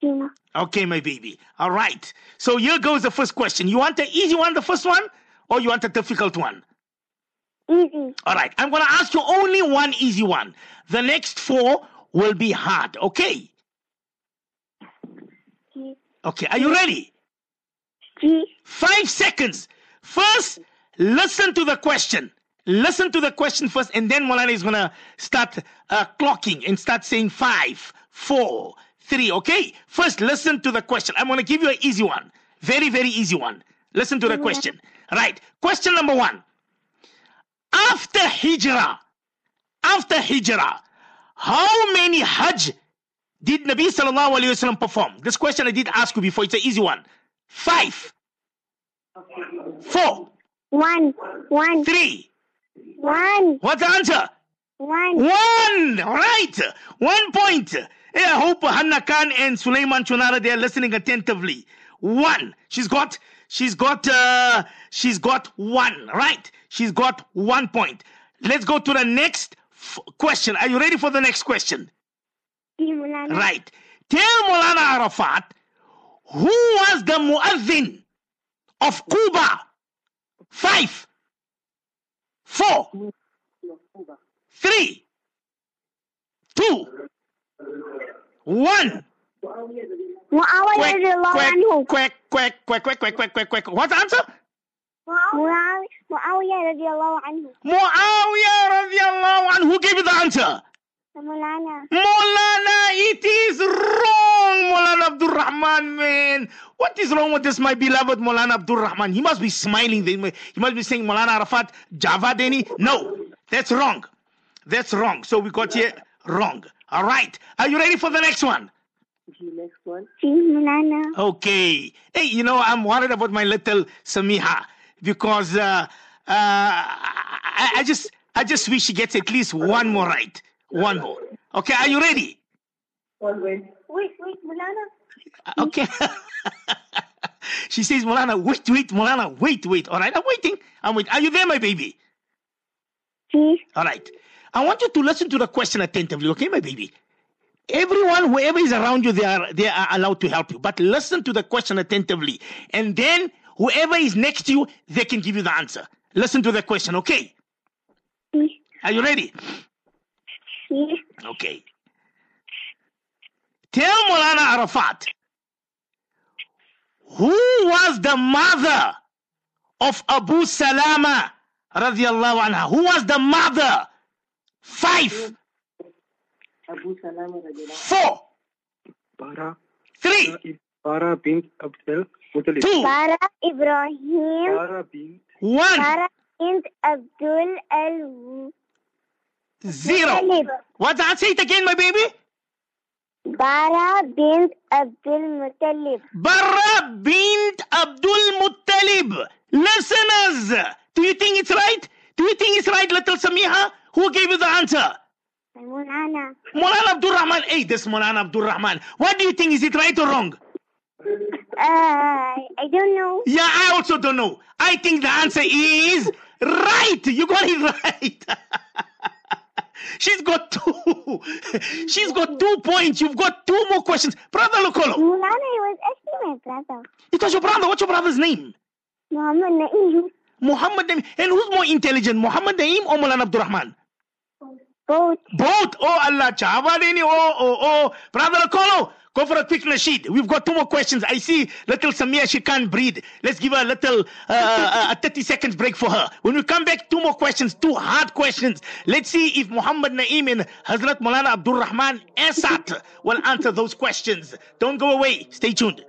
Speaker 7: Tina
Speaker 2: Okay, my baby. All right. So here goes the first question. You want the easy one, the first one, or you want a difficult one?
Speaker 7: Easy
Speaker 2: All right. I'm going to ask you only one easy one. The next four will be hard. Okay.
Speaker 7: G
Speaker 2: Okay. Are you ready?
Speaker 7: G
Speaker 2: Five seconds. First, listen to the question. Listen to the question first, and then Molana is going to start uh, clocking and start saying five, four, three. Okay? First, listen to the question. I'm going to give you an easy one. Very, very easy one. Listen to the question. Right. Question number one. After Hijrah, after Hijrah, how many Hajj did Nabi Sallallahu Alaihi Wasallam perform? This question I did ask you before. It's an easy one. Five, four,
Speaker 7: one one
Speaker 2: three.
Speaker 7: one
Speaker 2: What's the answer?
Speaker 7: one
Speaker 2: One. Right. One point. Hey, I hope Hanna Khan and Sulaiman Chunara they are listening attentively. One. She's got she's got uh she's got one, right? She's got one point. Let's go to the next f- question. Are you ready for the next question? Right. Tell Molana Arafat who was the muazzin of Quba? Five, four, three, two, one.
Speaker 7: Muawiyah radiallahu anhu.
Speaker 2: quick, quick, quick, quick, quick, quick, quick, quick. What's the answer?
Speaker 7: Muawi- Muawiyah radiallahu anhu.
Speaker 2: Muawiyah radiallahu anhu. Who gave you the answer?
Speaker 7: Mulana.
Speaker 2: Molana, it is wrong, Molana Abdul Rahman, man. What is wrong with this, my beloved Molana Abdul Rahman? He must be smiling. He must be saying Molana Arafat, Java Deni. No, that's wrong. That's wrong. So we got here wrong. All right. Are you ready for the next one?
Speaker 7: See, Mulana.
Speaker 2: Okay. Hey, you know, I'm worried about my little Samiha because uh, uh, I, I just I just wish she gets at least one more right. One more. Okay, are you ready?
Speaker 7: Wait, wait, Mulana.
Speaker 2: Okay. she says, Molana, wait, wait, Molana, wait, wait. All right, I'm waiting. I'm waiting. Are you there, my baby?
Speaker 7: See,
Speaker 2: All right. I want you to listen to the question attentively, okay, my baby? Everyone, whoever is around you, they are they are allowed to help you. But listen to the question attentively. And then whoever is next to you, they can give you the answer. Listen to the question, okay? Are you ready? Okay. Tell Molana Arafat who was the mother of Abu Salama radiallahu anha? Who was the mother? Five,
Speaker 8: radiallahu
Speaker 2: four,
Speaker 8: Bara,
Speaker 2: three,
Speaker 8: Bara bint Abdul Muttalib.
Speaker 2: two,
Speaker 7: Bara Ibrahim.
Speaker 8: Bara bint
Speaker 2: one,
Speaker 7: Bara bint Abdul al
Speaker 2: zero.
Speaker 7: Muttalib.
Speaker 2: What's that? Say it again, my baby.
Speaker 7: Bara bint Abdul Muttalib.
Speaker 2: Barra bint Abdul Muttalib. Listeners, do you think it's right? Do you think it's right, little Samiha? Who gave you the answer?
Speaker 7: Mulana.
Speaker 2: Molana Abdul Rahman. Hey, this Molana Abdul Rahman. What do you think? Is it right or wrong?
Speaker 7: Uh, I don't know.
Speaker 2: Yeah, I also don't know. I think the answer is right. You got it right. She's got two. She's got two points. You've got two more questions. Brother Lokolo.
Speaker 7: Mulana was actually my brother.
Speaker 2: It was your brother. What's your brother's name?
Speaker 7: Muhammad Naeem.
Speaker 2: Muhammad Naeem. And who's more intelligent, Muhammad Naeem or Molana Abdul Rahman?
Speaker 7: Both.
Speaker 2: Both. Oh Allah, Chavadini. Oh, oh, oh. Brother Lokolo, go for a quick nasheed. We've got two more questions. I see little Samia, she can't breathe. Let's give her a little, uh, uh, a 30 seconds break for her. When we come back, two more questions, two hard questions. Let's see if Muhammad Naeem and Hazrat Maulana Abdul Rahman Esat will answer those questions. Don't go away. Stay tuned.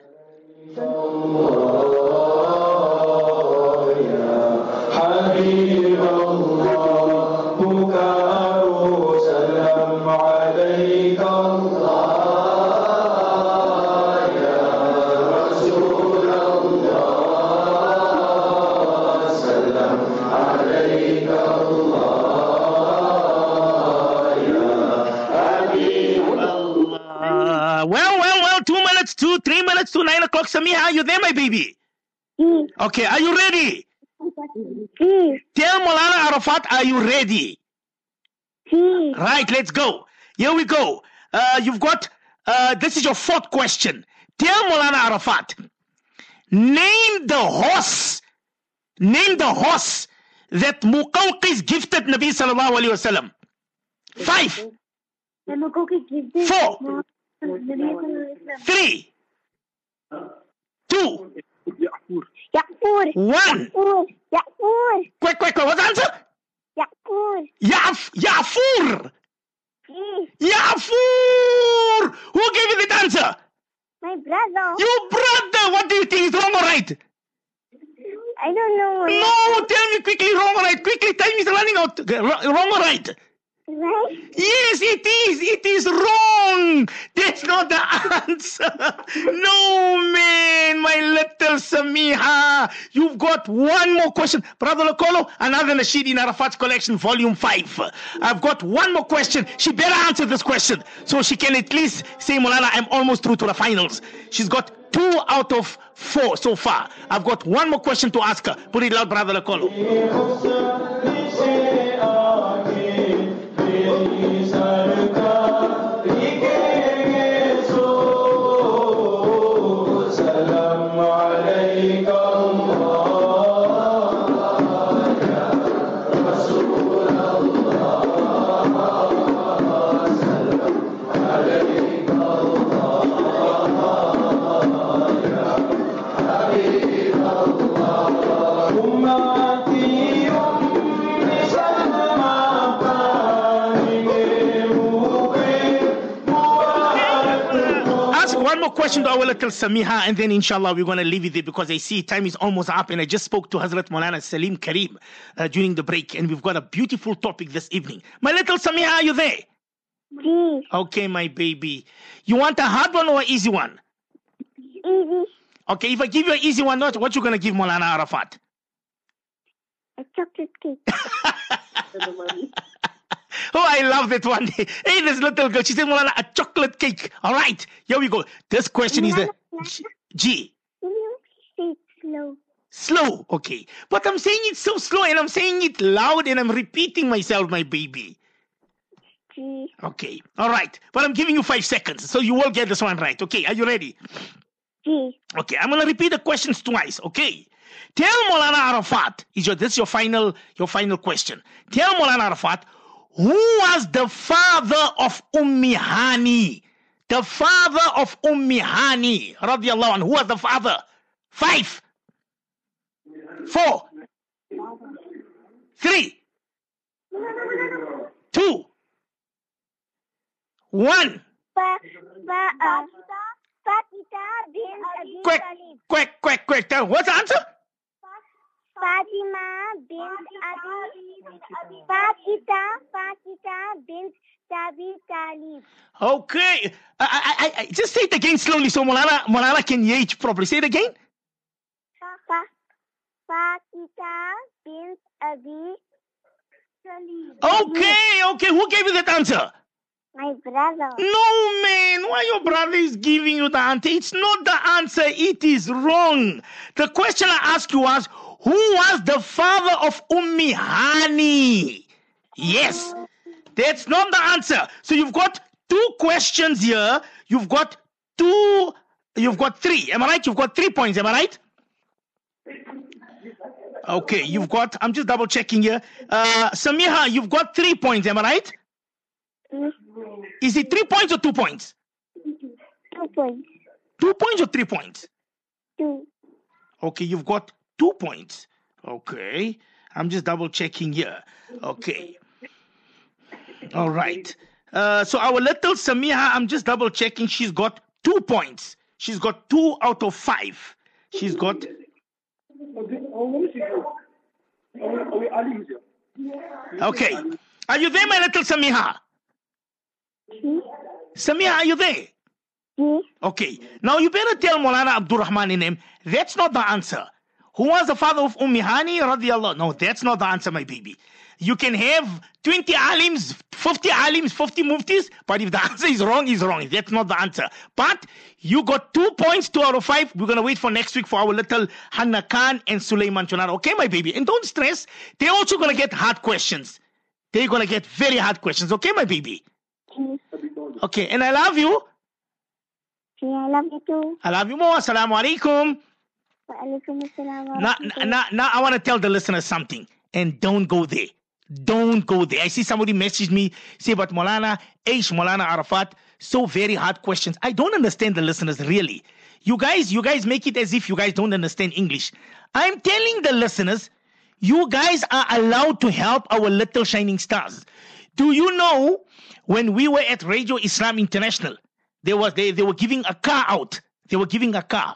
Speaker 2: To three minutes to nine o'clock. Samia, are you there, my baby?
Speaker 7: See,
Speaker 2: Okay, are you ready?
Speaker 7: see,
Speaker 2: Tell Maulana Arafat, are you ready?
Speaker 7: see.
Speaker 2: Right, let's go. Here we go. Uh, you've got, uh, this is your fourth question. Tell Maulana Arafat, name the horse, name the horse that Muqawqis gifted Nabi sallallahu alayhi wasallam. Five, four, three, two,
Speaker 8: Ya'fur.
Speaker 7: Ya'fur.
Speaker 2: one.
Speaker 7: Ya'fur. Ya'fur.
Speaker 2: Quick, quick, quick. What's the answer?
Speaker 7: Ya'fur.
Speaker 2: Yaf, Yafur.
Speaker 7: See,
Speaker 2: Yafur. Who gave you the answer?
Speaker 7: my brother.
Speaker 2: You brother. What do you think is wrong or right?
Speaker 7: I don't know.
Speaker 2: No, tell me quickly, wrong or right? Quickly, time is running out. Wrong or right?
Speaker 7: Right?
Speaker 2: Yes, it is. It is wrong. That's not the answer. No, man, my little Samiha. You've got one more question. Brother Lokolo, another Nasheed in Arafat's collection, volume 5. I've got one more question. She better answer this question so she can at least say, Molana, I'm almost through to the finals. She's got two out of four so far. I've got one more question to ask her. Put it loud, Brother Lokolo. One more question to our little Samiha, and then inshallah we're going to leave it there because I see time is almost up. And I just spoke to Hazrat Maulana Salim Karim uh, during the break, and we've got a beautiful topic this evening. My little Samiha, are you there?
Speaker 7: G.
Speaker 2: Okay, my baby. You want a hard one or an easy one?
Speaker 7: Easy.
Speaker 2: Okay, if I give you an easy one, what, what you going to give Maulana Arafat?
Speaker 7: A chocolate cake.
Speaker 2: Oh, I love that one. hey, this little girl, she said, Maulana, a chocolate cake. All right, here we go. This question is the G. G.
Speaker 7: Can you say slow?
Speaker 2: Slow, okay. But I'm saying it so slow and I'm saying it loud and I'm repeating myself, my baby.
Speaker 7: G.
Speaker 2: Okay, all right. But I'm giving you five seconds, so you will get this one right. Okay, are you ready?
Speaker 7: G.
Speaker 2: Okay, I'm gonna repeat the questions twice. Okay. Tell Molana Arafat, is your this is your final your final question. Tell Molana Arafat, who was the father of Ummi Hani? The father of Ummi Hani, radiallahu anhu. Who was the father? Five, four, three, two, one.
Speaker 7: Uh, Fatita bin Abi
Speaker 2: Quick, quick, quick, quick. What's the answer?
Speaker 7: Fatima bint Abi Fatita Fatita bint Abi Talib.
Speaker 2: Okay. I, I, I, just say it again slowly so Molana, Molana can hear it properly. Say it again.
Speaker 7: Fa, Fatita bint Abi Talib.
Speaker 2: Okay, okay. Who gave you that answer?
Speaker 7: My brother.
Speaker 2: No, man. Why your brother is giving you the answer? It's not the answer. It is wrong. The question I asked you was, who was the father of Ummi Hani? Yes. That's not the answer. So you've got two questions here. You've got two, you've got three. Am I right? You've got three points. Am I right? Okay, you've got, I'm just double checking here. Uh, Samiha, you've got three points. Am I right? Is it three points or two points?
Speaker 7: Two points.
Speaker 2: Two points or three points?
Speaker 7: Two.
Speaker 2: Okay, you've got two points. Okay, I'm just double checking here. Okay. All right. Uh, so our little Samiha, I'm just double checking. She's got two points. She's got two out of five. She's got. Okay. Are you there, my little Samiha? Samiha, are you there? Okay. Now you better tell Molana Abdurrahman in him that's not the answer. Who was the father of Ummi Hani radiallahu? No, that's not the answer, my baby. You can have 20 alims, 50 alims, 50 muftis, but if the answer is wrong, is wrong. That's not the answer. But you got two points, two out of five. We're going to wait for next week for our little Hanna Khan and Suleiman Chunara. Okay, my baby? And don't stress. They're also going to get hard questions. They're going to get very hard questions. Okay, my baby? Okay, and I love you.
Speaker 7: I love you too.
Speaker 2: I love you more. Assalamu alaikum. Now, now, now I want to tell the listeners something, and don't go there. Don't go there. I see somebody message me, say, but Molana, Aish Molana Arafat, so very hard questions. I don't understand the listeners, really. You guys, you guys make it as if you guys don't understand English. I'm telling the listeners, you guys are allowed to help our little shining stars. Do you know when we were at Radio Islam International, there was they, they were giving a car out. They were giving a car.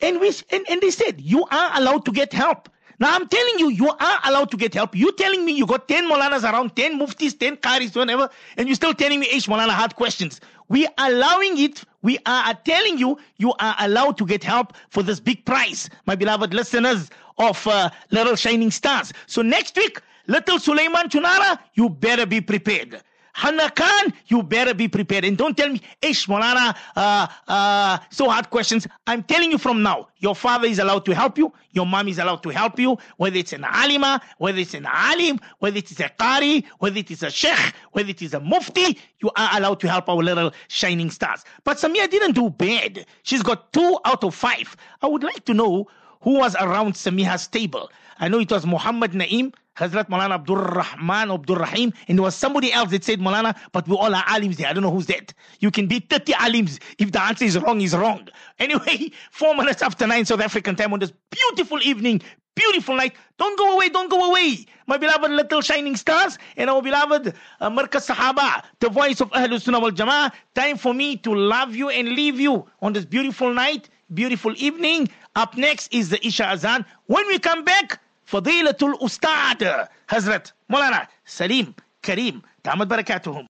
Speaker 2: And we and, and they said, you are allowed to get help. Now I'm telling you, you are allowed to get help. You telling me you got 10 Molanas around, 10 muftis, 10 qaris, whatever, and you're still telling me, Ish Molana, hard questions. We are allowing it. We are telling you, you are allowed to get help for this big prize, my beloved listeners of uh, Little Shining Stars. So next week, Little Suleiman Chunara, you better be prepared. Hana Khan, you better be prepared. And don't tell me, Ish Molana, uh, uh, so hard questions. I'm telling you from now, your father is allowed to help you. Your mom is allowed to help you. Whether it's an alima, whether it's an alim, whether it is a qari, whether it is a sheikh, whether it is a mufti, you are allowed to help our little shining stars. But Samia didn't do bad. She's got two out of five. I would like to know who was around Samiha's table. I know it was Muhammad Naim, Hazrat Malana Abdul Rahman Abdul Rahim, and there was somebody else that said Malana, but we all are alims there. I don't know who's that. You can be 30 alims. If the answer is wrong, is wrong. Anyway, four minutes after nine South African time on this beautiful evening, beautiful night. Don't go away, don't go away. My beloved little shining stars and our beloved uh, Sahaba, the voice of Ahlul Sunnah wal Jama'ah. Time for me to love you and leave you on this beautiful night, beautiful evening. Up next is the Isha Azan. When we come back, فضيلة الأستاذ حضرت مولانا سليم كريم دامت بركاتهم